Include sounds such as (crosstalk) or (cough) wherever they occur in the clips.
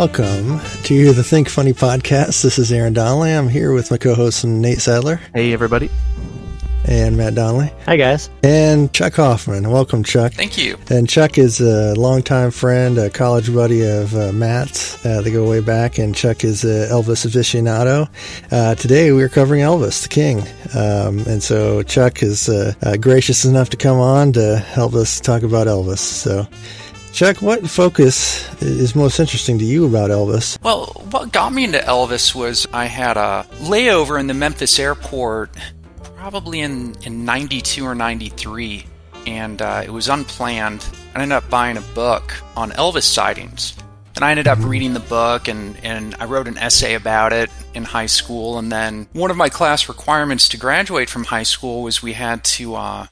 welcome to the Think Funny podcast. This is Aaron Donnelly. I'm here with my co-host Nate Sadler Hey, everybody. and Matt Donnelly Hi, guys. and Chuck Hoffman. Welcome, Chuck. Thank you. And Chuck is a longtime friend, a college buddy of uh, Matt's. Uh, they go way back, and Chuck is a Elvis aficionado. Uh, today we are covering Elvis, the King, um, and so Chuck is uh, uh, gracious enough to come on to help us talk about Elvis. So, Chuck, what focus is most interesting to you about Elvis? Well, what got me into Elvis was I had a layover in the Memphis airport probably in, in 92 or 93, and uh, it was unplanned. I ended up buying a book on Elvis sightings. And I ended up reading the book and, and I wrote an essay about it in high school. And then one of my class requirements to graduate from high school was we had to uh,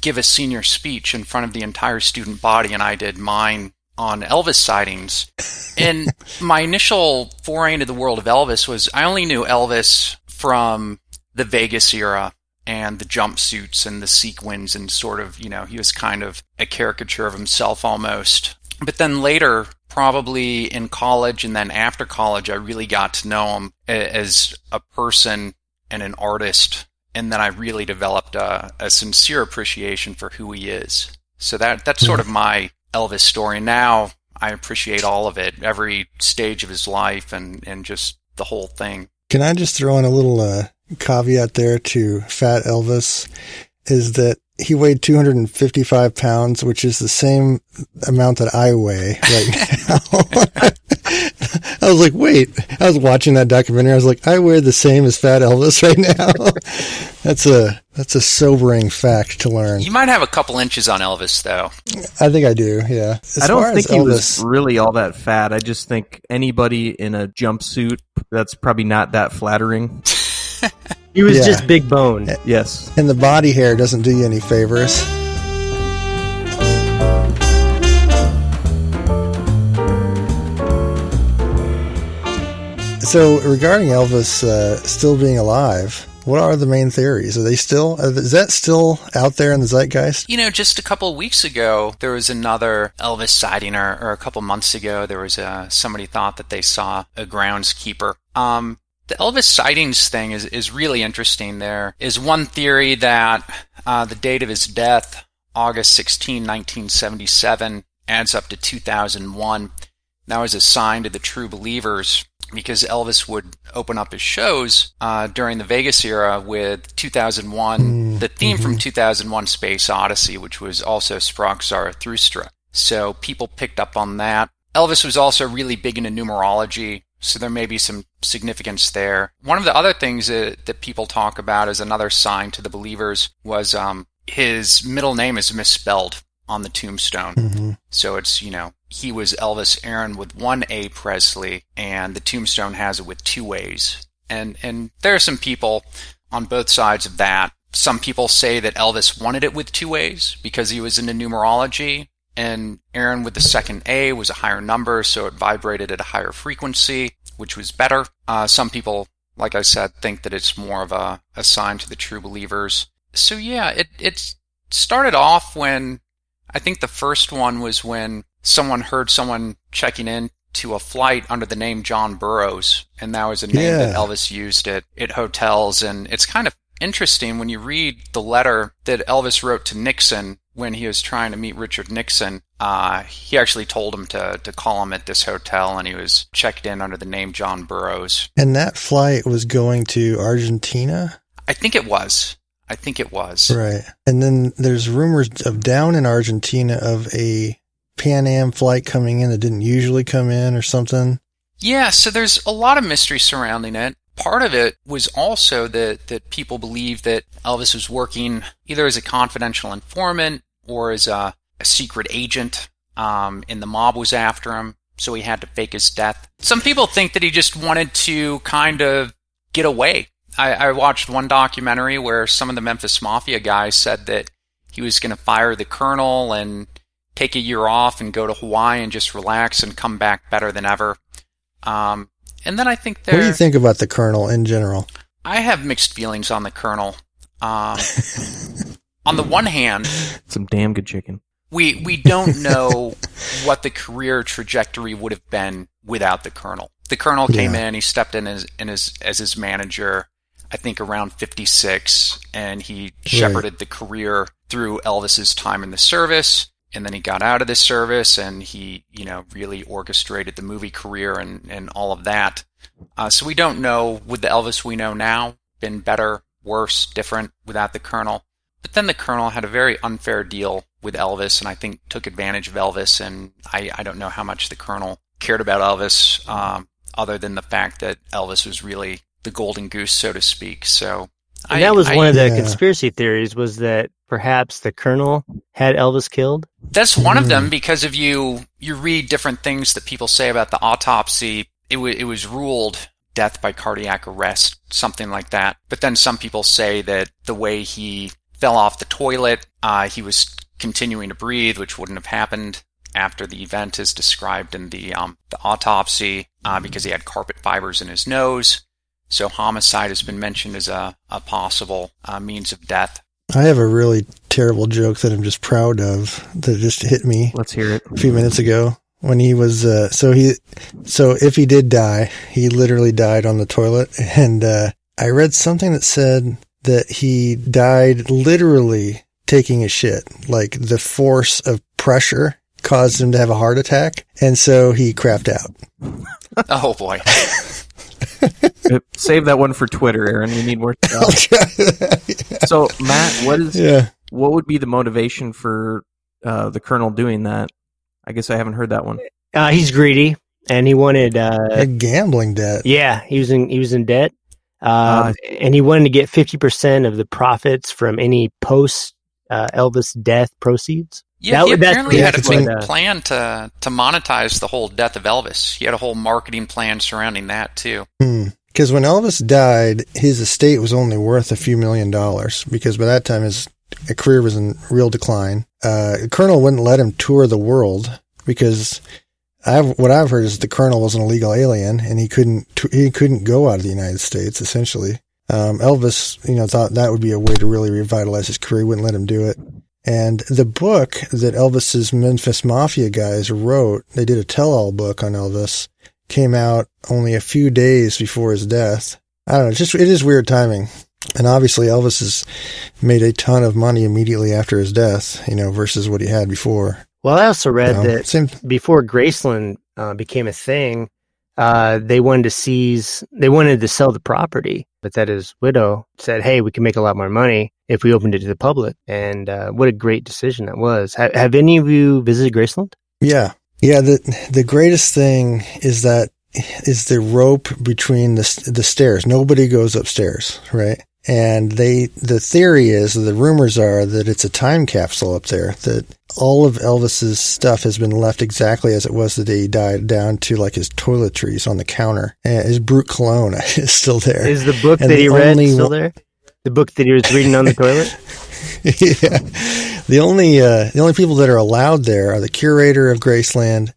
give a senior speech in front of the entire student body, and I did mine on Elvis sightings. (laughs) And my initial foray into the world of Elvis was I only knew Elvis from the Vegas era and the jumpsuits and the sequins and sort of, you know, he was kind of a caricature of himself almost. But then later, probably in college and then after college, I really got to know him as a person and an artist. And then I really developed a, a sincere appreciation for who he is. So that that's sort of my Elvis story. Now I appreciate all of it, every stage of his life and, and just the whole thing. Can I just throw in a little uh, caveat there to Fat Elvis? Is that he weighed 255 pounds, which is the same amount that I weigh right (laughs) now. (laughs) I was like, wait, I was watching that documentary. I was like, I weigh the same as Fat Elvis right now. (laughs) that's a, that's a sobering fact to learn. You might have a couple inches on Elvis, though. I think I do. Yeah. As I don't think as he was really all that fat. I just think anybody in a jumpsuit that's probably not that flattering. He was Yeah. just big bone. Yes. and the body hair doesn't do you any favors. So, regarding Elvis uh, still being alive, what are the main theories? Are they still? uh, Is that still out there in the zeitgeist? You know, just a couple of weeks ago, there was another Elvis sighting, or, or a couple months ago, there was a, somebody thought that they saw a groundskeeper. Um, the Elvis sightings thing is, is really interesting. There is one theory that uh, the date of his death, August 16, 1977, adds up to 2001. That was a sign to the true believers because Elvis would open up his shows uh, during the Vegas era with 2001, the theme from 2001 Space Odyssey, which was also Sprach Zarathustra. So people picked up on that. Elvis was also really big into numerology, so there may be some significance there. One of the other things that, that people talk about as another sign to the believers was um, his middle name is misspelled on the tombstone. So it's, you know, he was Elvis Aaron with one A Presley, and the tombstone has it with two A's. And and there are some people on both sides of that. Some people say that Elvis wanted it with two A's because he was into numerology, and Aaron with the second A was a higher number, so it vibrated at a higher frequency, which was better. Uh, some people, like I said, think that it's more of a, a sign to the true believers. So yeah, it it started off when I think the first one was when someone heard someone checking in to a flight under the name John Burroughs, and that was a name that Elvis used at, at hotels. And it's kind of interesting when you read the letter that Elvis wrote to Nixon when he was trying to meet Richard Nixon. Uh, he actually told him to, to call him at this hotel, and he was checked in under the name John Burroughs. And that flight was going to Argentina, I think it was. I think it was. right? And then there's rumors of down in Argentina of a Pan Am flight coming in that didn't usually come in or something. Yeah, so there's a lot of mystery surrounding it. Part of it was also that, that people believed that Elvis was working either as a confidential informant or as a, a secret agent, um, and the mob was after him, so he had to fake his death. Some people think that he just wanted to kind of get away. I, I watched one documentary where some of the Memphis Mafia guys said that he was going to fire the colonel and take a year off and go to Hawaii and just relax and come back better than ever. Um, and then I think there. What do you think about the Colonel in general? I have mixed feelings on the colonel. Um, (laughs) on the one hand, Some damn good chicken. We we don't know what the career trajectory would have been without the Colonel. The Colonel came Yeah. in, he stepped in as in his as his manager, I think around 56, and he shepherded the career through Elvis's time in the service. And then he got out of the service and he, you know, really orchestrated the movie career and, and all of that. Uh, so we don't know, would the Elvis we know now been better, worse, different without the Colonel? But then the Colonel had a very unfair deal with Elvis and I think took advantage of Elvis. And I, I don't know how much the Colonel cared about Elvis, um, other than the fact that Elvis was really the golden goose, so to speak. So And that was one of the Yeah. conspiracy theories was that perhaps the colonel had Elvis killed. That's one of Hmm. them because if you you read different things that people say about the autopsy, it was it was ruled death by cardiac arrest, something like that. But then some people say that the way he fell off the toilet, uh, he was continuing to breathe, which wouldn't have happened after the event is described in the um, the autopsy uh, because he had carpet fibers in his nose. So homicide has been mentioned as a, a possible uh, means of death. I have a really terrible joke that I'm just proud of that just hit me Let's hear it. a few minutes ago when he was uh, so he so if he did die, he literally died on the toilet and uh, I read something that said that he died literally taking a shit. Like the force of pressure caused him to have a heart attack and so he crapped out. (laughs) Oh boy. (laughs) Save that one for Twitter, Aaron. We need more. I'll try that. so, Matt, what is yeah. what would be the motivation for uh, the colonel doing that? I guess I haven't heard that one. Uh, he's greedy and he wanted, uh, A gambling debt. yeah, he was in, he was in debt. Ah, Um, and he wanted to get 50% of the profits from any post, uh, Elvis death proceeds. Yeah, That he would- that's- apparently yeah, had a big what, uh, plan to to monetize the whole death of Elvis. He had a whole marketing plan surrounding that too. Because when Elvis died, his estate was only worth a few million dollars because by that time his career was in real decline. Uh, the Colonel wouldn't let him tour the world because I've, what I've heard is the Colonel was an illegal alien and he couldn't he couldn't go out of the United States essentially. Um, Elvis, you know, thought that would be a way to really revitalize his career. He wouldn't let him do it. And the book that Elvis's Memphis Mafia guys wrote, they did a tell-all book on Elvis came out only a few days before his death. I don't know. Just, it is weird timing. And obviously Elvis has made a ton of money immediately after his death, you know, versus what he had before. Well, I also read You know, that same, before Graceland uh, became a thing, uh, they wanted to seize, they wanted to sell the property, but that his widow said, "Hey, we can make a lot more money if we opened it to the public." And uh, what a great decision that was. Ha- have any of you visited Graceland? yeah. Yeah. The, the greatest thing is that is the rope between the, the stairs. Nobody goes upstairs, right? And they, the theory is, the rumors are that it's a time capsule up there, that all of Elvis's stuff has been left exactly as it was the day he died, down to like his toiletries on the counter. And his Brute cologne (laughs) is still there. Is the book And that the he read still there? The book that he was reading on the toilet? (laughs) yeah. The only uh, the only people that are allowed there are the curator of Graceland,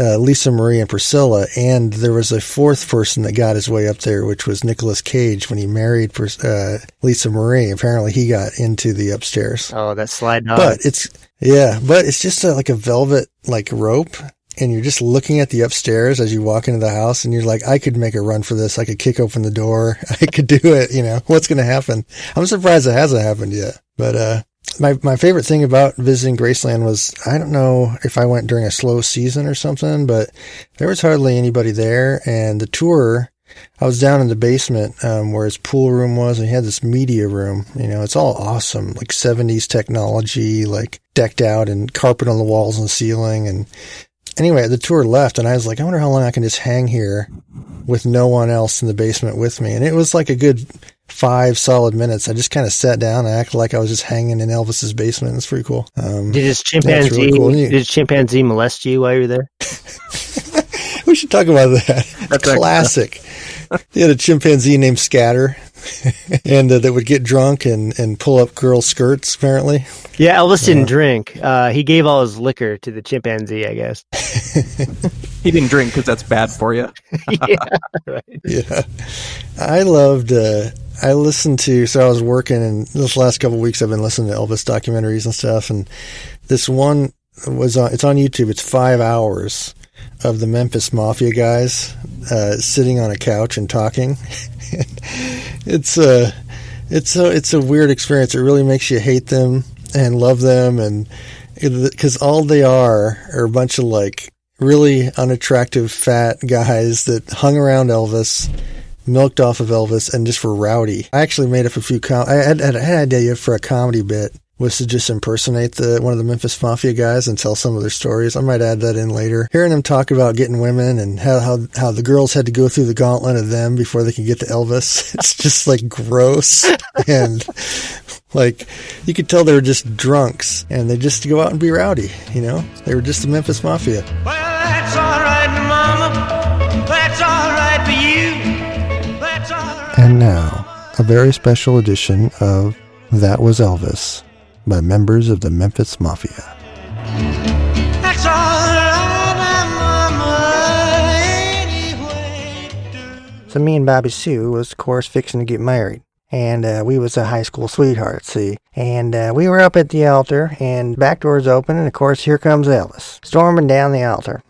uh, Lisa Marie and Priscilla, and there was a fourth person that got his way up there, which was Nicolas Cage when he married Pris- uh, Lisa Marie. Apparently, he got into the upstairs. Oh, that slide. But it's yeah, but it's just a, like a velvet like rope, and you're just looking at the upstairs as you walk into the house, and you're like, I could make a run for this. I could kick open the door. (laughs) I could do it. You know what's going to happen? I'm surprised it hasn't happened yet. But uh, my my favorite thing about visiting Graceland was I don't know if I went during a slow season or something, but there was hardly anybody there, and the tour. I was down in the basement um, where his pool room was, and he had this media room. You know, it's all awesome, like '70s technology, like decked out and carpet on the walls and ceiling. And anyway, the tour left, and I was like, I wonder how long I can just hang here with no one else in the basement with me. And it was like a good five solid minutes. I just kind of sat down and acted like I was just hanging in Elvis's basement. It's pretty cool. Um, did his chimpanzee really cool. You- did his chimpanzee molest you while you were there? (laughs) we should talk about that. That's Classic. he had a chimpanzee named Scatter, (laughs) and uh, that would get drunk and, and pull up girls' skirts. Apparently, Yeah, Elvis didn't drink. Uh, he gave all his liquor to the chimpanzee, I guess. (laughs) He didn't drink because that's bad for you. (laughs) yeah, right. yeah. I loved. Uh, I listened to. So I was working, and this last couple of weeks, I've been listening to Elvis documentaries and stuff. And this one was on. It's on YouTube. It's five hours of the Memphis Mafia guys uh, sitting on a couch and talking. (laughs) it's a it's a it's a weird experience. It really makes you hate them and love them, and because all they are are a bunch of like really unattractive fat guys that hung around Elvis milked off of Elvis and just were rowdy. I actually made up a few. Com- I had, had an idea for a comedy bit was to just impersonate the one of the Memphis Mafia guys and tell some of their stories. I might add that in later. Hearing them talk about getting women and how how, how the girls had to go through the gauntlet of them before they could get to Elvis. (laughs) It's just like gross (laughs) and like you could tell they were just drunks and they just go out and be rowdy. You know, they were just the Memphis Mafia. Well, that's all right, Mama. That's all right for you. That's all right. And now, a very special edition of That Was Elvis by members of the Memphis Mafia. So me and Bobby Sue was, of course, fixing to get married. And uh, we was a high school sweetheart, see. And uh, we were up at the altar, and back door's open, and of course here comes Elvis, storming down the altar.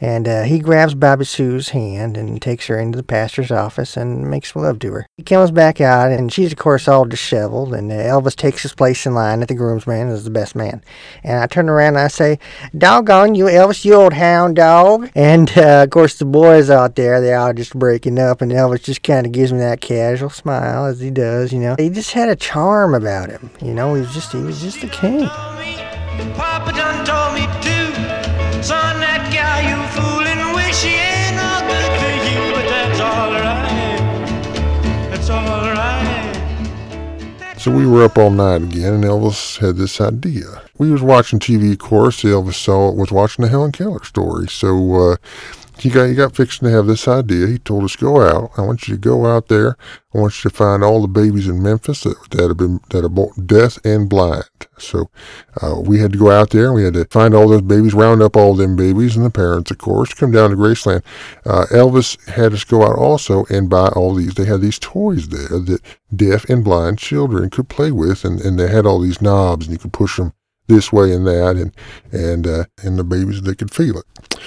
And uh, he grabs Bobby Sue's hand and takes her into the pastor's office and makes love to her. He comes back out, and she's, of course, all disheveled. And uh, Elvis takes his place in line at the groomsman as the best man. And I turn around and I say, Doggone you, Elvis, you old hound dog. And, uh, of course, the boys out there, they all just breaking up. And Elvis just kind of gives me that casual smile, as he does, you know. He just had a charm about him. You know, he was just, he was just a king. So we were up all night again, and Elvis had this idea. We was watching TV, of course. Elvis saw was watching the Helen Keller story, so uh, he got he got fixing to have this idea. He told us, "Go out. I want you to go out there. I want you to find all the babies in Memphis that, that have been that are both deaf and blind." So uh, we had to go out there. and We had to find all those babies, round up all them babies and the parents, of course, come down to Graceland. Uh, Elvis had us go out also and buy all these. They had these toys there that deaf and blind children could play with, and, and they had all these knobs, and you could push them this way and that, and and uh, and the babies they could feel it.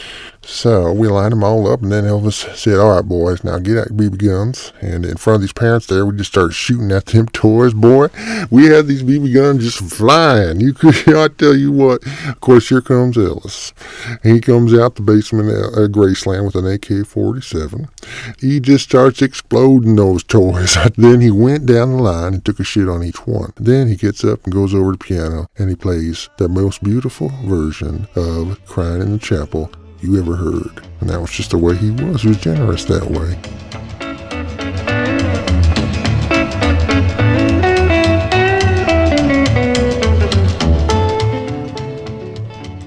So we lined them all up, and then Elvis said, "All right, boys, now get out your BB guns." And in front of these parents there, we just started shooting at them toys. Boy, we had these BB guns just flying. You could, (laughs) I tell you what. Of course, here comes Elvis. He comes out the basement at Graceland with an AK-47. He just starts exploding those (laughs) toys. (laughs) then he went down the line and took a shit on each one. Then he gets up and goes over to the piano and he plays the most beautiful version of "Crying in the Chapel." You ever heard. And that was just the way he was. He was generous that way.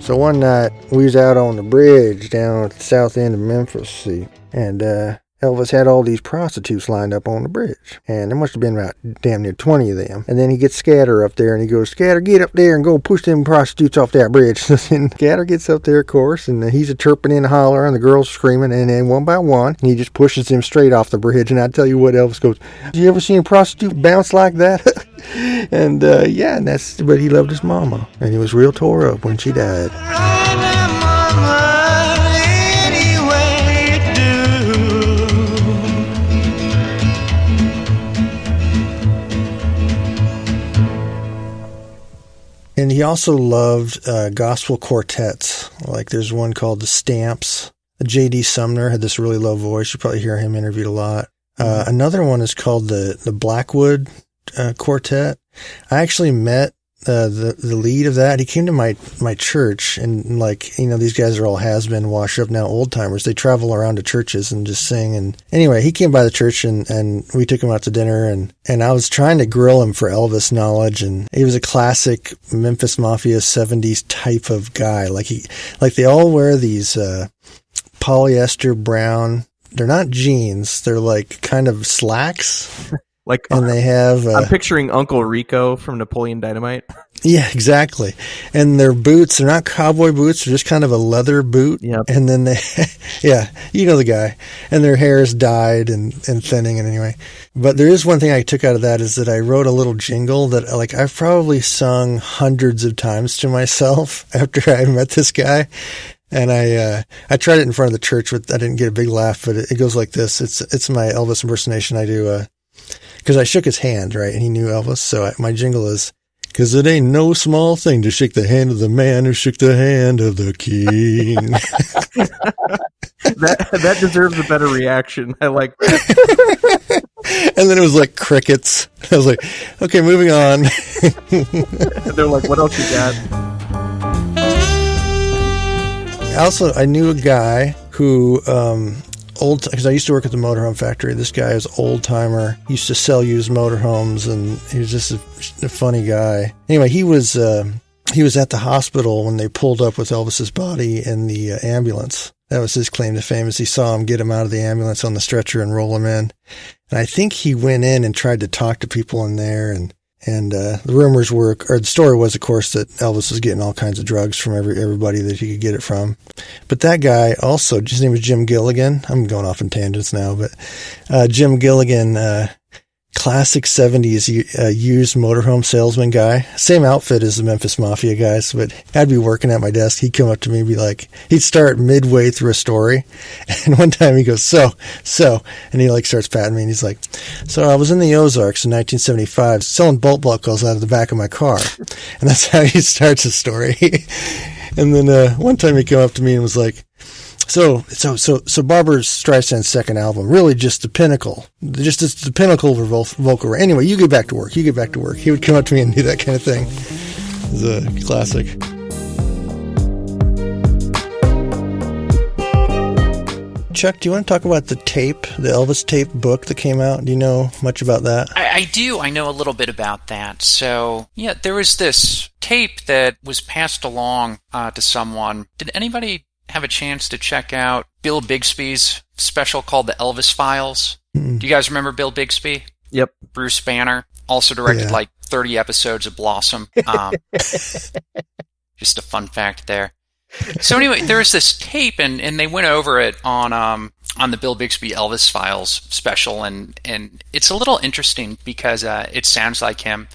So one night we was out on the bridge down at the south end of Memphis, see, and uh, Elvis had all these prostitutes lined up on the bridge, and there must have been about damn near twenty of them. And then he gets Scatter up there, and he goes, "Scatter, get up there and go push them prostitutes off that bridge." (laughs) and Scatter gets up there, of course, and he's a chirping and holler, and the girls screaming, and then one by one, he just pushes them straight off the bridge. And I tell you what, Elvis goes, "You ever seen a prostitute bounce like that?" (laughs) and uh, yeah, and that's but he loved his mama, and he was real tore up when she died. And he also loved uh, gospel quartets. Like there's one called the Stamps. J.D. Sumner had this really low voice. You probably hear him interviewed a lot. Uh, another one is called the the Blackwood uh, Quartet. I actually met uh, the the lead of that. He came to my my church, and like you know, these guys are all has been washed up now, old timers. They travel around to churches and just sing. And anyway, he came by the church, and and we took him out to dinner, and and I was trying to grill him for Elvis knowledge, and he was a classic Memphis Mafia '70s type of guy. Like he like they all wear these uh, polyester brown. They're not jeans. They're like kind of slacks. Like and they have uh, I'm picturing Uncle Rico from Napoleon Dynamite. (laughs) Yeah, exactly. And their boots, they're not cowboy boots, they're just kind of a leather boot. Yep. And then they, (laughs) yeah, you know the guy. And their hair is dyed and, and thinning and anyway. But there is one thing I took out of that is that I wrote a little jingle that like I've probably sung hundreds of times to myself (laughs) after I met this guy. And I, uh, I tried it in front of the church but I didn't get a big laugh, but it, it goes like this. It's, it's my Elvis impersonation. I do, uh, cause I shook his hand, right? And he knew Elvis. So I, my jingle is, Cause it ain't no small thing to shake the hand of the man who shook the hand of the king. (laughs) That that deserves a better reaction. I like that. and then it was like crickets. I was like, okay, moving on. (laughs) They're like, what else you got? also, I knew a guy who, um, old, because I used to work at the motorhome factory. This guy is old timer. Used to sell used motorhomes, and he was just a, a funny guy. Anyway, he was uh, he was at the hospital when they pulled up with Elvis's body in the uh, ambulance. That was his claim to fame. As he saw him get him out of the ambulance on the stretcher and roll him in, and I think he went in and tried to talk to people in there and. And uh, the rumors were, or the story was, of course, that Elvis was getting all kinds of drugs from every everybody that he could get it from. But that guy also, his name was Jim Gilligan. I'm going off in tangents now, but uh, Jim Gilligan, uh, classic 70s uh, used motorhome salesman guy. Same outfit as the Memphis Mafia guys, but I'd be working at my desk. He'd come up to me and be like, he'd start midway through a story. (laughs) And one time he goes, so, so, and he like starts patting me and he's like, so I was in the Ozarks in 1975 selling bolt buckles out of the back of my car. And that's (laughs) how he starts his story. (laughs) and then uh, one time he came up to me and was like, so, so, so, so Barbra Streisand's second album, really just the pinnacle, just the pinnacle of her vo- vocal. Anyway, you get back to work. You get back to work. He would come up to me and do that kind of thing. It's a classic. Chuck, do you want to talk about the tape, the Elvis tape book that came out? Do you know much about that? I, I do. I know a little bit about that. So, yeah, there was this tape that was passed along uh, to someone. Did anybody have a chance to check out Bill Bixby's special called The Elvis Files? Mm-mm. Do you guys remember Bill Bixby? Yep. Bruce Banner also directed Yeah. like 30 episodes of Blossom. Um, (laughs) just a fun fact there. So anyway, there was this tape, and, and they went over it on um, on the Bill Bixby Elvis Files special, and and it's a little interesting because uh, it sounds like him,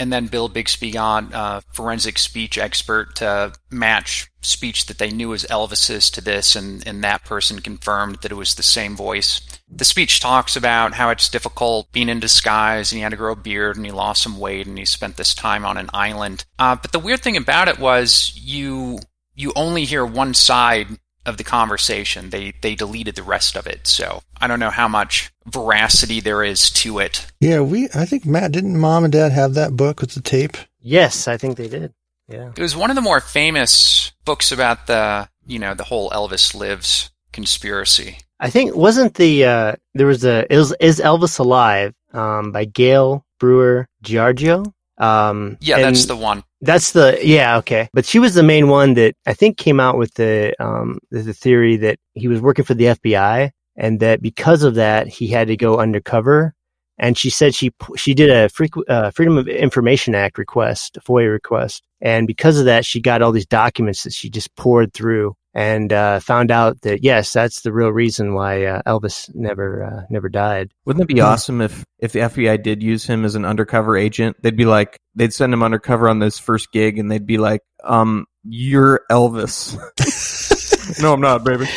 and then Bill Bixby got uh, forensic speech expert to match speech that they knew as Elvis's to this, and and that person confirmed that it was the same voice. The speech talks about how it's difficult being in disguise, and he had to grow a beard, and he lost some weight, and he spent this time on an island. Uh, but the weird thing about it was you you only hear one side of the conversation. They they deleted the rest of it. So I don't know how much veracity there is to it. Yeah, we. I think Matt didn't mom and dad have that book with the tape. Yes, I think they did. Yeah. It was one of the more famous books about the you know the whole Elvis lives conspiracy. I think wasn't the uh there was a is is Elvis alive um by Gail Brewer Giorgio. Um Yeah, and that's the one. That's the yeah okay. But she was the main one that I think came out with the um the, the theory that he was working for the FBI and that because of that he had to go undercover. And she said she she did a frequ- uh, Freedom of Information Act request, a FOIA request, and because of that, she got all these documents that she just poured through and uh, found out that yes, that's the real reason why uh, Elvis never uh, never died. Wouldn't it be awesome if if the FBI did use him as an undercover agent? They'd be like, they'd send him undercover on this first gig, and they'd be like, um, you're Elvis. (laughs) no, I'm not, baby.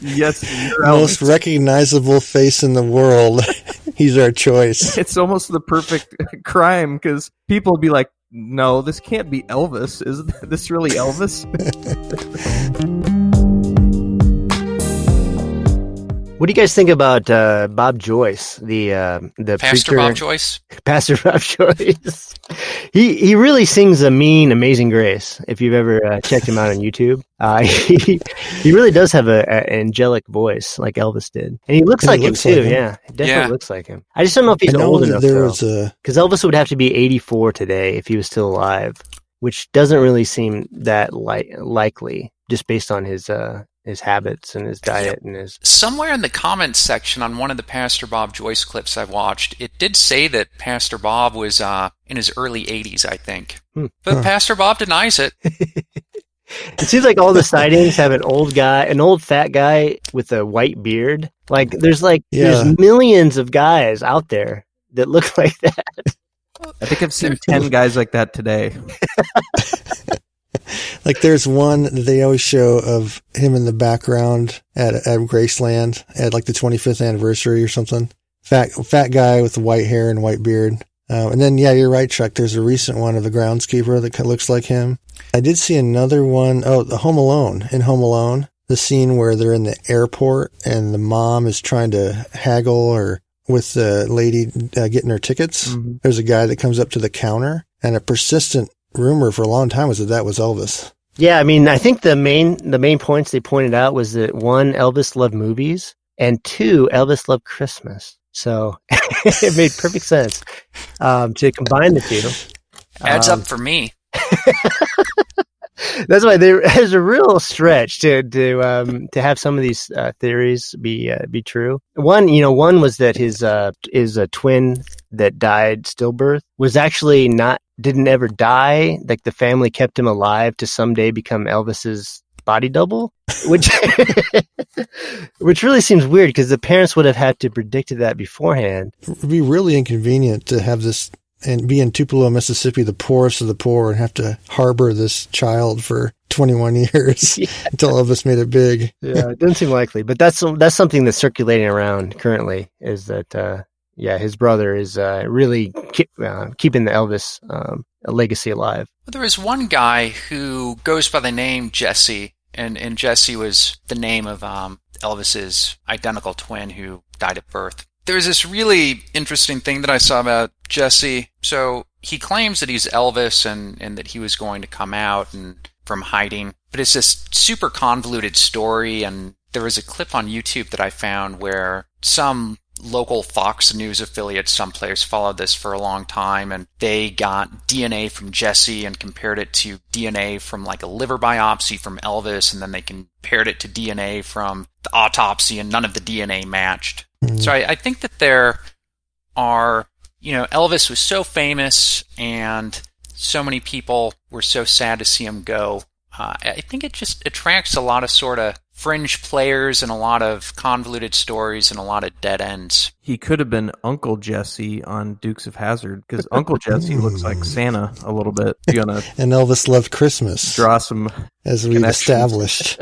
Yes, you're Most recognizable face in the world. (laughs) He's our choice. it's almost the perfect (laughs) crime because people would be like, no, this can't be Elvis. Is (laughs) this really Elvis? (laughs) What do you guys think about uh, Bob Joyce, the uh, the Pastor preacher, Bob Joyce. Pastor (laughs) Bob Joyce? he he really sings a mean Amazing Grace. If you've ever uh, checked him out on YouTube, uh, (laughs) he he really does have a, a angelic voice like Elvis did, and he looks And he like him looks too. like him. yeah, definitely Yeah. looks like him. I just don't know if he's I know old enough there though, a because Elvis would have to be 84 today if he was still alive, which doesn't really seem that li- likely just based on his uh his habits and his diet and his. Somewhere in the comments section on one of the Pastor Bob Joyce clips I watched, it did say that Pastor Bob was uh, in his early 80s, I think. Hmm. But Huh. Pastor Bob denies it. (laughs) It seems like all the (laughs) sightings have an old guy, an old fat guy with a white beard. Like there's like Yeah. there's millions of guys out there that look (laughs) like that. I think I've seen ten guys like that today. (laughs) Like there's one that they always show of him in the background at at Graceland at like the 25th anniversary or something. Fat fat guy with white hair and white beard. Um, and then yeah, you're right, Chuck. There's a recent one of the groundskeeper that looks like him. I did see another one. Oh, the Home Alone in Home Alone, the scene where they're in the airport and the mom is trying to haggle or with the lady uh, getting her tickets. Mhm. There's a guy that comes up to the counter, and a persistent rumor for a long time was that that was Elvis. Yeah, I mean, I think the main the main points they pointed out was that one, Elvis loved movies, and two, Elvis loved Christmas. So (laughs) it made perfect sense um, to combine the two. Adds Um, up for me. (laughs) That's why there (laughs) is a real stretch to to um, to have some of these uh, theories be uh, be true. One, you know, one was that his uh, his uh, twin that died stillbirth was actually not didn't ever die. Like the family kept him alive to someday become Elvis's body double, which (laughs) which really seems weird because the parents would have had to predicted that beforehand. It would be really inconvenient to have this and be in Tupelo, Mississippi, the poorest of the poor, and have to harbor this child for 21 (laughs) years (laughs) Yeah. until Elvis made it big. Yeah, it doesn't seem likely, but that's that's something that's circulating around currently. Is that uh, yeah, his brother is uh, really keep, uh, keeping the Elvis um, legacy alive. Well, there was one guy who goes by the name Jesse, and, and Jesse was the name of um, Elvis's identical twin who died at birth. There's this really interesting thing that I saw about Jesse. So he claims that he's Elvis and, and that he was going to come out and from hiding, but it's this super convoluted story. And there was a clip on YouTube that I found where some local Fox News affiliate someplace followed this for a long time and they got DNA from Jesse and compared it to DNA from like a liver biopsy from Elvis and then they compared it to DNA from the autopsy and none of the DNA matched. So I, I think that there are, you know, Elvis was so famous and so many people were so sad to see him go. Uh, I think it just attracts a lot of sort of fringe players and a lot of convoluted stories and a lot of dead ends. He could have been Uncle Jesse on Dukes of Hazzard because Uncle Jesse looks like Santa a little bit. You gonna (laughs) And Elvis loved Christmas, draw some? as we've established.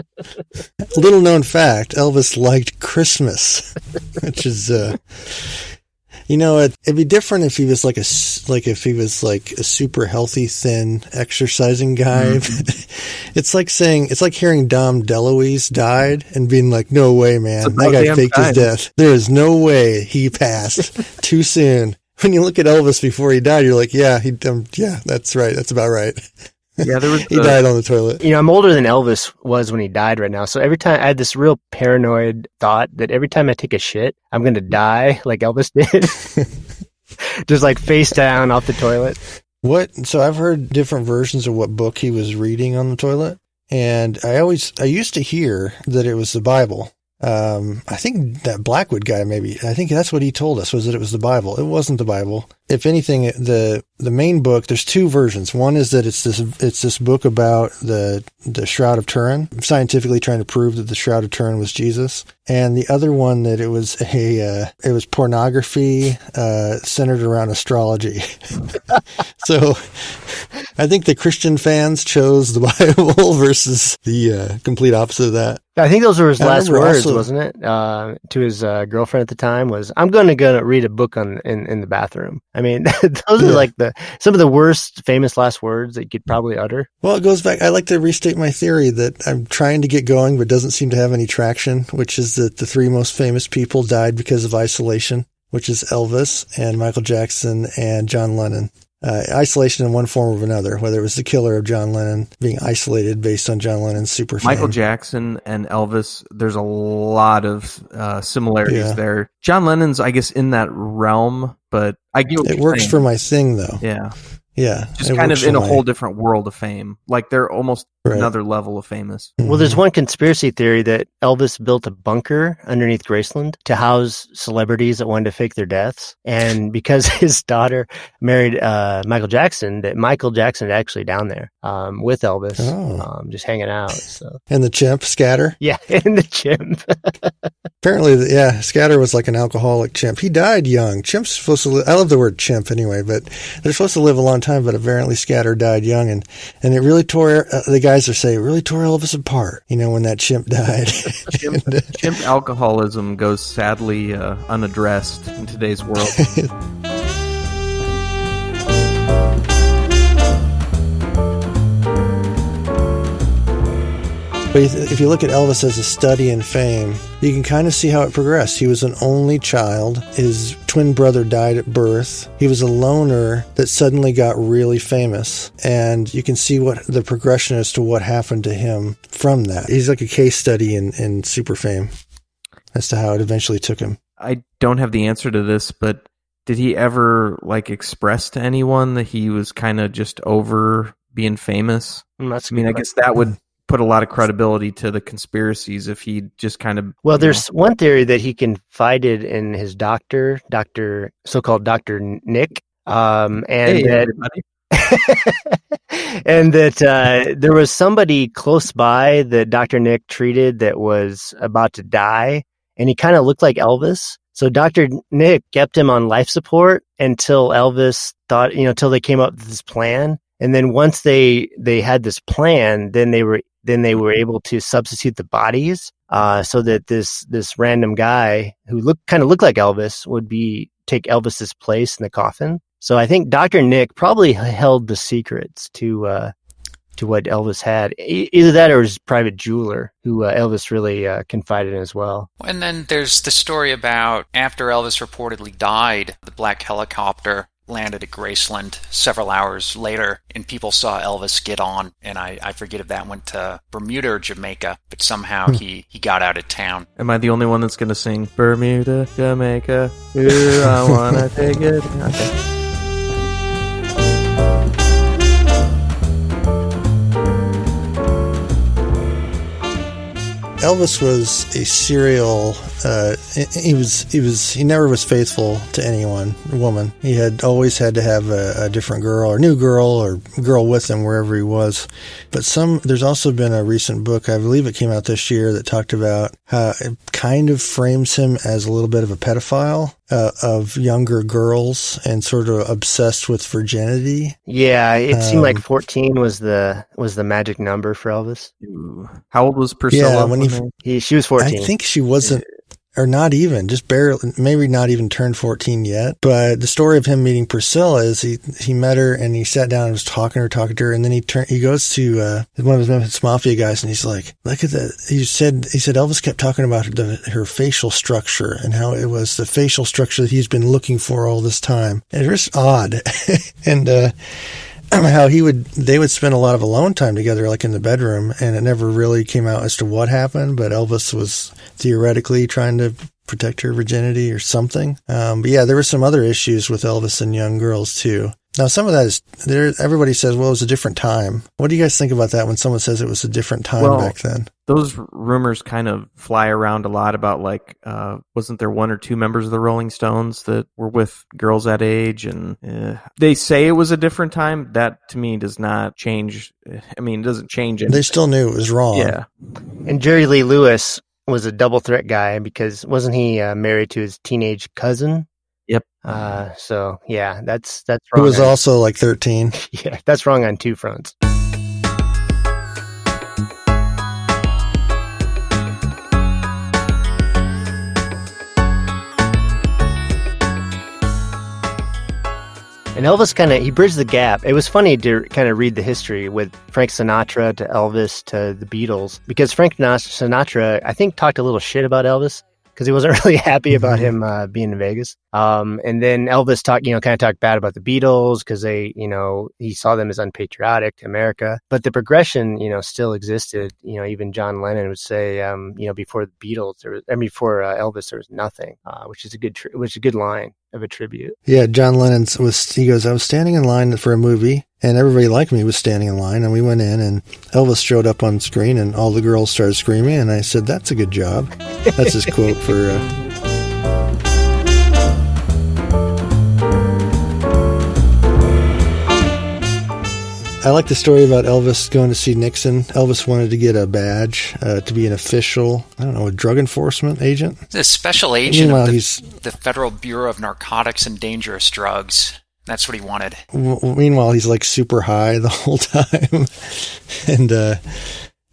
(laughs) Little known fact: Elvis liked Christmas, (laughs) which is, uh, you know, it, it'd be different if he was like a like if he was like a super healthy, thin, exercising guy. (laughs) it's like saying it's like hearing Dom DeLuise died and being like, "No way, man, that guy faked his death. There is no way he passed (laughs) too soon." When you look at Elvis before he died, you're like, "Yeah, he, um, yeah, that's right. That's about right. Yeah, there was. (laughs) He the- died on the toilet." You know, I'm older than Elvis was when he died right now. So every time I had this real paranoid thought that every time I take a shit, I'm going to die like Elvis (laughs) did. (laughs) Just like face down off the toilet. What? So I've heard different versions of what book he was reading on the toilet, and I always I used to hear that it was the Bible. Um, I think that Blackwood guy maybe. I think that's what he told us was that it was the Bible. It wasn't the Bible. If anything, the the main book. There's two versions. One is that it's this it's this book about the the Shroud of Turin, scientifically trying to prove that the Shroud of Turin was Jesus, and the other one that it was a uh, it was pornography uh, centered around astrology. (laughs) so I think the Christian fans chose the (laughs) Bible versus the uh, complete opposite of that. I think those were his last words, also- wasn't it? Uh, to his uh, girlfriend at the time was, "I'm going to go read a book on in, in the bathroom." I mean, (laughs) those Yeah. are like the some of the worst famous last words that you could probably utter. Well, it goes back. I like to restate my theory that I'm trying to get going, but doesn't seem to have any traction, which is that the three most famous people died because of isolation, which is Elvis and Michael Jackson and John Lennon. Uh, isolation in one form or another, whether it was the killer of John Lennon being isolated based on John Lennon's super fame. Michael Jackson and Elvis, there's a lot of uh, similarities Yeah. there. John Lennon's, I guess, in that realm, but I get It works saying. for my thing, though. yeah, Yeah, just kind of in a my- whole different world of fame. Like they're almost Right. another level of famous. Well, there's one conspiracy theory that Elvis built a bunker underneath Graceland to house celebrities that wanted to fake their deaths. And (laughs) because his daughter married uh, Michael Jackson, that Michael Jackson is actually down there um, with Elvis, Oh. um, just hanging out. So And the chimp, Scatter. yeah, (laughs) in the chimp. Apparently, yeah, Scatter was like an alcoholic chimp. He died young. Chimp's supposed to live, I love the word chimp anyway, but they're supposed to live a long time, but apparently Scatter died young and, and it really tore, uh, the guys are saying, it really tore Elvis apart, you know, when that chimp (laughs) died. Chimp, chimp alcoholism goes sadly uh, unaddressed in today's world. (laughs) But if you look at Elvis as a study in fame, you can kind of see how it progressed. He was an only child. His twin brother died at birth. He was a loner that suddenly got really famous. And you can see what the progression as to what happened to him from that. He's like a case study in, in super fame as to how it eventually took him. I don't have the answer to this, but did he ever like express to anyone that he was kind of just over being famous? Mm, That's a I mean, good I guess that would put a lot of credibility to the conspiracies if he just kind of Well, there's one theory that he confided in his doctor, Doctor, so-called Doctor Nick, um, and hey that everybody. (laughs) and that uh, there was somebody close by that Dr. Nick treated that was about to die, and he kind of looked like Elvis. So Dr. Nick kept him on life support until Elvis thought, you know, until they came up with this plan. And then once they they had this plan, then they were then they were able to substitute the bodies uh, so that this this random guy who looked kind of looked like Elvis would be take Elvis's place in the coffin. So I think Dr. Nick probably held the secrets to uh, to what Elvis had. Either that or his private jeweler, who uh, Elvis really uh, confided in as well. And then there's the story about after Elvis reportedly died, the black helicopter landed at Graceland several hours later, and people saw Elvis get on. And I, I forget if that went to Bermuda or Jamaica, but somehow hmm. he, he got out of town. Am I the only one that's going to sing Bermuda, Jamaica? Ooh, I wanna (laughs) take it. Okay. Elvis was a serial. Uh, he was he was he never was faithful to anyone, woman. He had always had to have a, a different girl or new girl or girl with him wherever he was. But some there's also been a recent book, I believe it came out this year, that talked about how it kind of frames him as a little bit of a pedophile uh, of younger girls and sort of obsessed with virginity. Yeah, it seemed like Um, 14 was the was the magic number for Elvis. How old was Priscilla? Yeah, when he He she was 14. I think she wasn't, or not even, just barely, maybe not even turned 14 yet. But the story of him meeting Priscilla is he, he met her and he sat down and was talking to her, talking to her. And then he turned, he goes to, uh, one of his Memphis Mafia guys and he's like, look at that. He said, he said Elvis kept talking about the, her facial structure and how it was the facial structure that he's been looking for all this time. And it's just odd. (laughs) and, uh, (clears throat) how he would they would spend a lot of alone time together like in the bedroom and it never really came out as to what happened but elvis was theoretically trying to protect her virginity or something. Um, but yeah there were some other issues with elvis and young girls too now some of that is there everybody says well it was a different time. What do you guys think about that when someone says it was a different time Well, back then? those rumors kind of fly around a lot about like uh wasn't there one or two members of the rolling stones that were with girls that age? And uh, they say it was a different time. That to me does not change i mean it doesn't change anything. they still knew it was wrong. Yeah. And Jerry Lee Lewis was a double threat guy because wasn't he uh, married to his teenage cousin? Uh, so yeah, that's that's who wrong. was on- also like 13 (laughs) yeah, that's wrong on two fronts. And Elvis kind of he bridged the gap. It was funny to kind of read the history with Frank Sinatra to Elvis to the Beatles because Frank Sinatra I think talked a little shit about Elvis because he wasn't (laughs) really happy about him uh, being in Vegas. Um, and then Elvis talked, you know, kind of talked bad about the Beatles because they, you know, he saw them as unpatriotic to America. But the progression, you know, still existed. You know, even John Lennon would say, um, you know, before the Beatles, there was, I mean, before uh, Elvis, there was nothing, uh, which is a good, tri- which is a good line of a tribute. Yeah, John Lennon was. He goes, "I was standing in line for a movie, and everybody like me was standing in line and we went in and Elvis showed up on screen and all the girls started screaming and I said, that's a good job. That's his quote for, uh, I like the story about Elvis going to see Nixon. Elvis wanted to get a badge uh, to be an official, I don't know, a drug enforcement agent. A special agent Meanwhile, of the, he's the Federal Bureau of Narcotics and Dangerous Drugs. That's what he wanted. w- meanwhile he's like super high the (laughs) whole time, and uh,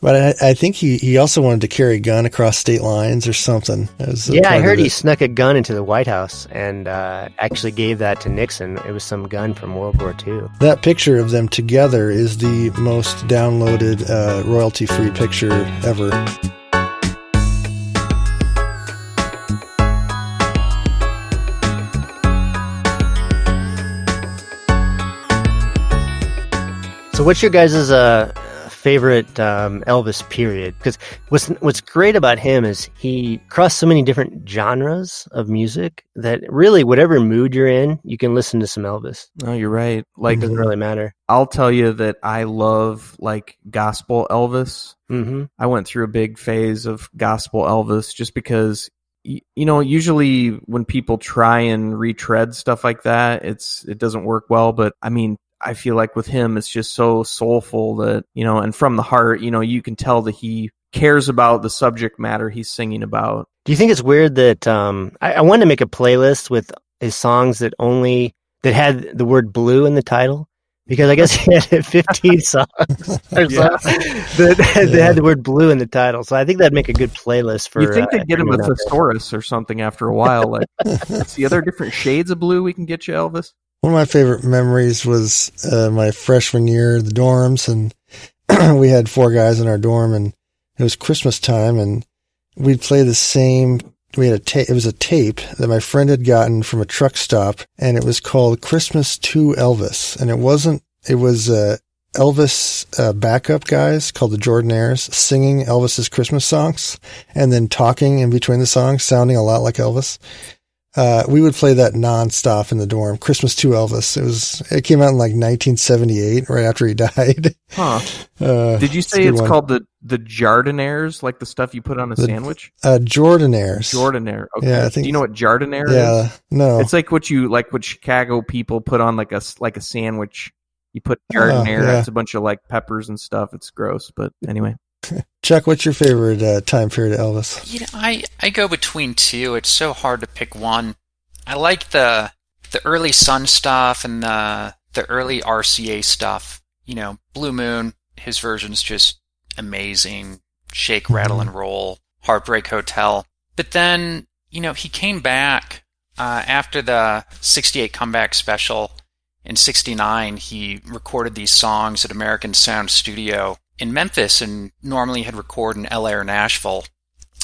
but I, I think he he also wanted to carry a gun across state lines or something. as Yeah, I heard he snuck a gun into the White House and uh, actually gave that to Nixon. It was some gun from World War II. That picture of them together is the most downloaded uh, royalty free picture ever. So, what's your guys' uh, favorite um, Elvis period? Because what's what's great about him is he crossed so many different genres of music that really, whatever mood you're in, you can listen to some Elvis. No, you're right. It Like doesn't really matter. I'll tell you that I love like gospel Elvis. hmm I went through a big phase of gospel Elvis just because you know usually when people try and retread stuff like that it's it doesn't work well but I mean I feel like with him it's just so soulful that you know and from the heart you know you can tell that he cares about the subject matter he's singing about Do you think it's weird that um, I, I wanted to make a playlist with his songs that only that had the word blue in the title? Because I guess he had (laughs) 15 (laughs) songs or so Yeah. that, that had the word blue in the title. So I think that'd make a good playlist for. you think uh, they'd get him a everyone thesaurus or something after a while like (laughs) see other different shades of blue we can get you Elvis One of my favorite memories was uh, my freshman year, the dorms, and (clears throat) we had four guys in our dorm, and it was Christmas time, and we'd play the same. We had a tape. It was a tape that my friend had gotten from a truck stop, and it was called "Christmas to Elvis," and it wasn't. It was uh, Elvis uh, backup guys called the Jordanaires singing Elvis's Christmas songs, and then talking in between the songs, sounding a lot like Elvis. Uh, we would play that nonstop in the dorm. Christmas to Elvis. It was. It came out in like 1978, right after he (laughs) died. huh Uh, did you say good it's called the the jardinières like the stuff you put on a The- sandwich uh, Jordanaires? Jordanaire. Okay. Yeah, I think- Do you know what jardiniere is? Yeah, no. It's like what you like what Chicago people put on like a like a sandwich. You put Oh, jardiniere. yeah. It's a bunch of like peppers and stuff. It's gross, but anyway. (laughs) Chuck, what's your favorite uh, time period of Elvis? You know, I, I go between two. It's so hard to pick one. I like the the early Sun stuff and the the early RCA stuff. You know, Blue Moon, his version's just amazing. Shake, rattle, and roll. Heartbreak Hotel. But then, you know, he came back uh, after the '68 comeback special. In '69, he recorded these songs at American Sound Studio in Memphis, and normally had record in LA or Nashville.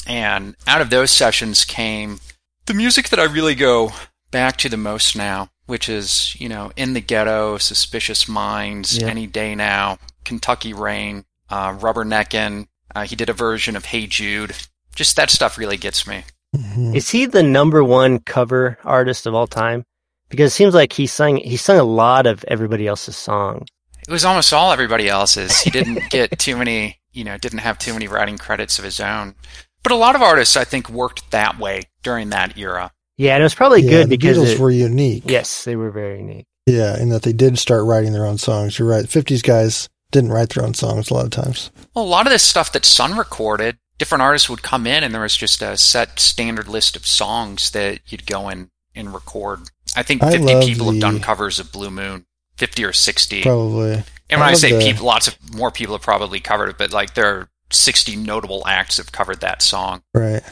And out of those sessions came the music that I really go back to the most now, which is, you know, In the Ghetto, Suspicious Minds, Yeah. Any Day Now, Kentucky Rain, uh, Rubberneckin'. Uh, he did a version of Hey Jude. Just that stuff really gets me. Mhm. Is he the number one cover artist of all time? Because it seems like he sung he sung a lot of everybody else's songs. It was almost all everybody else's. He didn't (laughs) get too many, you know, didn't have too many writing credits of his own. But a lot of artists, I think, worked that way during that era. Yeah, and it was probably Yeah, good the because Beatles it- were unique. yes, they were very unique. Yeah, in that they did start writing their own songs. You're right. 50s guys didn't write their own songs a lot of times. Well, a lot of this stuff that Sun recorded, different artists would come in and there was just a set standard list of songs that you'd go in and record. I think 50 love people have done covers of Blue Moon. 50 or 60. Probably. and when I, love say the- people, lots of more people have probably covered it, but like there are 60 notable acts have covered that song. Right.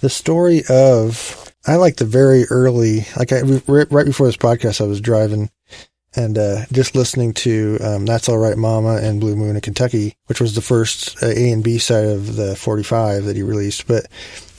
The story of I like the very early, like I right right before this podcast, I was driving and uh, just listening to um, "That's All Right, Mama" and "Blue Moon" in Kentucky, which was the first uh, A and B side of the 45 that he released. But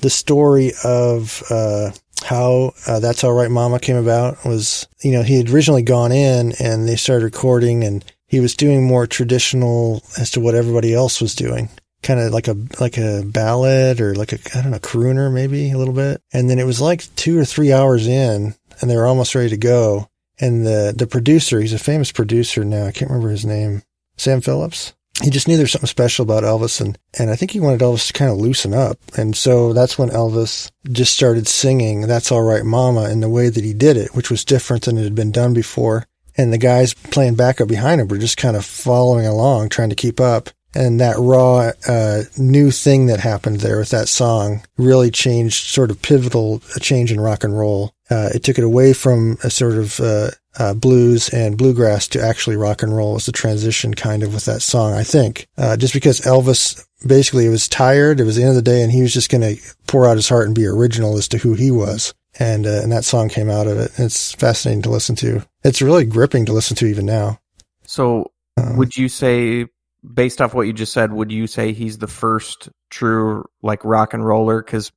the story of uh, how uh, "That's All Right, Mama" came about was, you know, he had originally gone in and they started recording, and he was doing more traditional as to what everybody else was doing kind of like a like a ballad or like a I don't know crooner maybe a little bit. And then it was like two or three hours in, and they were almost ready to go. and the the producer, he's a famous producer now. I can't remember his name. Sam Phillips. He just knew there's something special about Elvis, and and I think he wanted Elvis to kind of loosen up, and so that's when Elvis just started singing "That's All Right, Mama" in the way that he did it, which was different than it had been done before. And the guys playing backup behind him were just kind of following along, trying to keep up. And that raw uh, new thing that happened there with that song really changed sort of pivotal a change in rock and roll. Uh, it took it away from a sort of uh, uh, blues and bluegrass to actually rock and roll was the transition kind of with that song i think. Uh, just because elvis basically it was tired it was the end of the day and he was just going to pour out his heart and be original as to who he was. And uh, and that song came out of it. It's fascinating to listen to. It's really gripping to listen to even now. So, Um, would you say, based off what you just said, would you say he's the first true like rock and roller? Because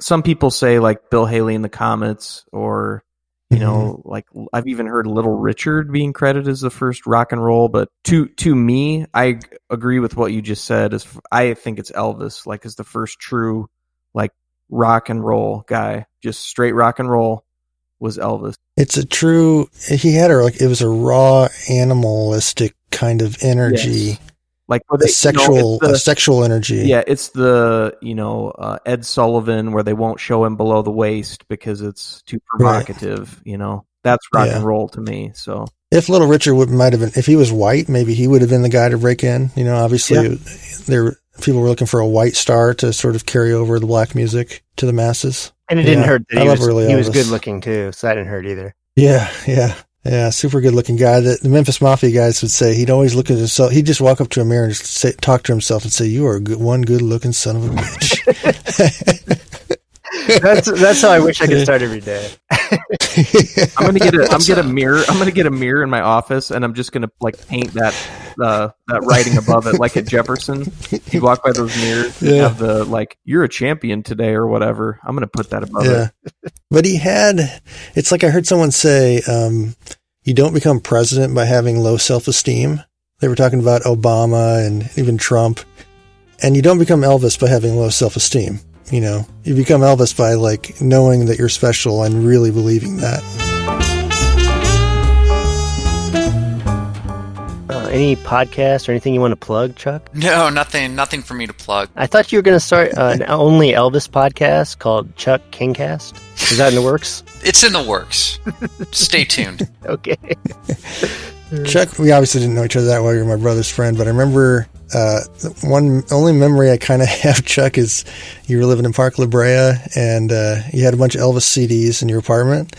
some people say like Bill Haley and the Comets, or you mm-hmm. know, like I've even heard Little Richard being credited as the first rock and roll. But to to me, I agree with what you just said. As I think it's Elvis, like as the first true like rock and roll guy, just straight rock and roll was Elvis. It's a true. He had a like. It was a raw animalistic kind of energy, Yes. Like where a they- you know, sexual, the- a sexual energy. Yeah, it's the you know uh, Ed Sullivan where they won't show him below the waist because it's too provocative. You know, that's rock Yeah. and roll to me. So If Little Richard would might have been, if he was white, maybe he would have been the guy to break in. You know, obviously, there people were looking for a white star to sort of carry over the black music to the masses. And it didn't hurt that I he love was, early he was good looking too, so that didn't hurt either. Yeah, yeah, yeah. Super good looking guy. That the Memphis Mafia guys would say he'd always look at himself. He'd just walk up to a mirror and just say, talk to himself and say, "You are good, one good looking son of a bitch." (laughs) That's that's how I wish I could (laughs) start every day. (laughs) I'm gonna get a I'm get a mirror. I'm gonna get a mirror in my office, and I'm just gonna like paint that uh, that writing above it, like at Jefferson. You walk by those mirrors, and Yeah. have the like "You're a champion today" or whatever. I'm gonna put that above yeah. it. But he had, it's like I heard someone say, um, you don't become president by having low self esteem. They were talking about Obama and even Trump. And you don't become Elvis by having low self esteem. You know, you become Elvis by like knowing that you're special and really believing that. Uh, any podcast or anything you want to plug, Chuck? No, nothing, nothing for me to plug. I thought you were going to start uh, an only Elvis podcast called Chuck Kingcast. Is that in the works? It's in the works. Stay tuned. (laughs) Okay. Chuck, we obviously didn't know each other that well. You're my brother's friend, but I remember uh, the one only memory I kind of (laughs) have, Chuck, is you were living in Park La Brea and uh, you had a bunch of Elvis CDs in your apartment.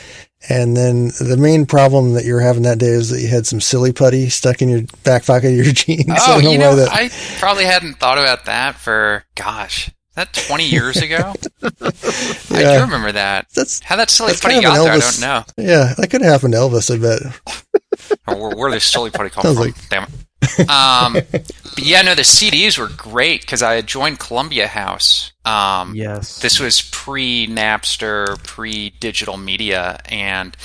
And then the main problem that you were having that day is that you had some silly putty stuck in your back pocket of your (laughs) jeans. I Oh, you know, that- I probably hadn't thought about that for gosh, is that twenty years ago. (laughs) I Yeah. do remember that. that's How that silly putty got there, I don't know. yeah, that could have happened to Elvis. I bet. (laughs) Or where, where this silly putty (laughs) come from? like- Damn it. Um, but yeah, no, the CDs were great because I had joined Columbia House. Um, Yes, This was pre Napster, pre digital media, and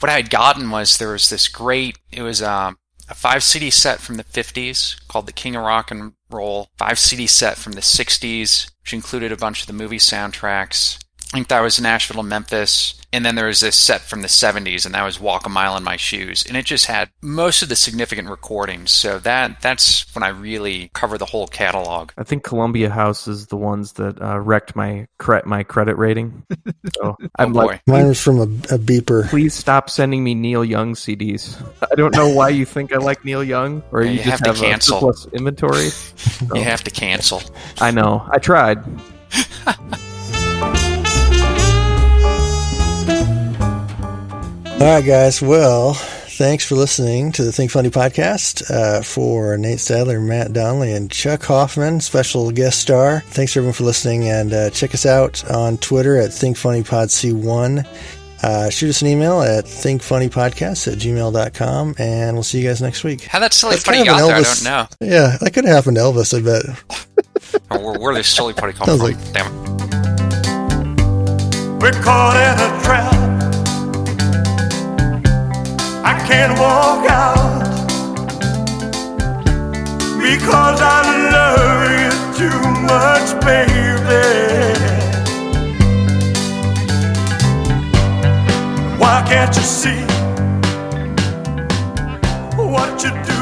what I had gotten was there was this great. It was um, a five CD set from the '50s called "The King of Rock and Roll." Five CD set from the '60s, which included a bunch of the movie soundtracks. I think that was Nashville and Memphis. And then there was this set from the 70s, and that was Walk a Mile in My Shoes. And it just had most of the significant recordings. So that that's when I really covered the whole catalog. I think Columbia House is the ones that uh, wrecked my cre- my credit rating. (laughs) So I'm boy. like, Mine was from a, a beeper. please stop sending me Neil Young CDs. I don't know why you think I like Neil Young, or Yeah, you, you just have to have, a cancel. surplus inventory. (laughs) So, You have to cancel. I know. I tried. (laughs) All right, guys. Well, thanks for listening to the Think Funny podcast. Uh, for Nate Stadler, Matt Donnelly, and Chuck Hoffman, special guest star. Thanks everyone for listening, and uh, check us out on Twitter at ThinkFunnyPodC1. Uh, shoot us an email at thinkfunnypodcast at gmail.com, and we'll see you guys next week. How that silly That's putty kind of got an there, I don't know. Yeah, that could have happened to Elvis, I bet. (laughs) Or where, where this silly putty (laughs) come Sounds from? like- Damn it. We're caught in a trap can't walk out because I love you too much, baby. Why can't you see what you do?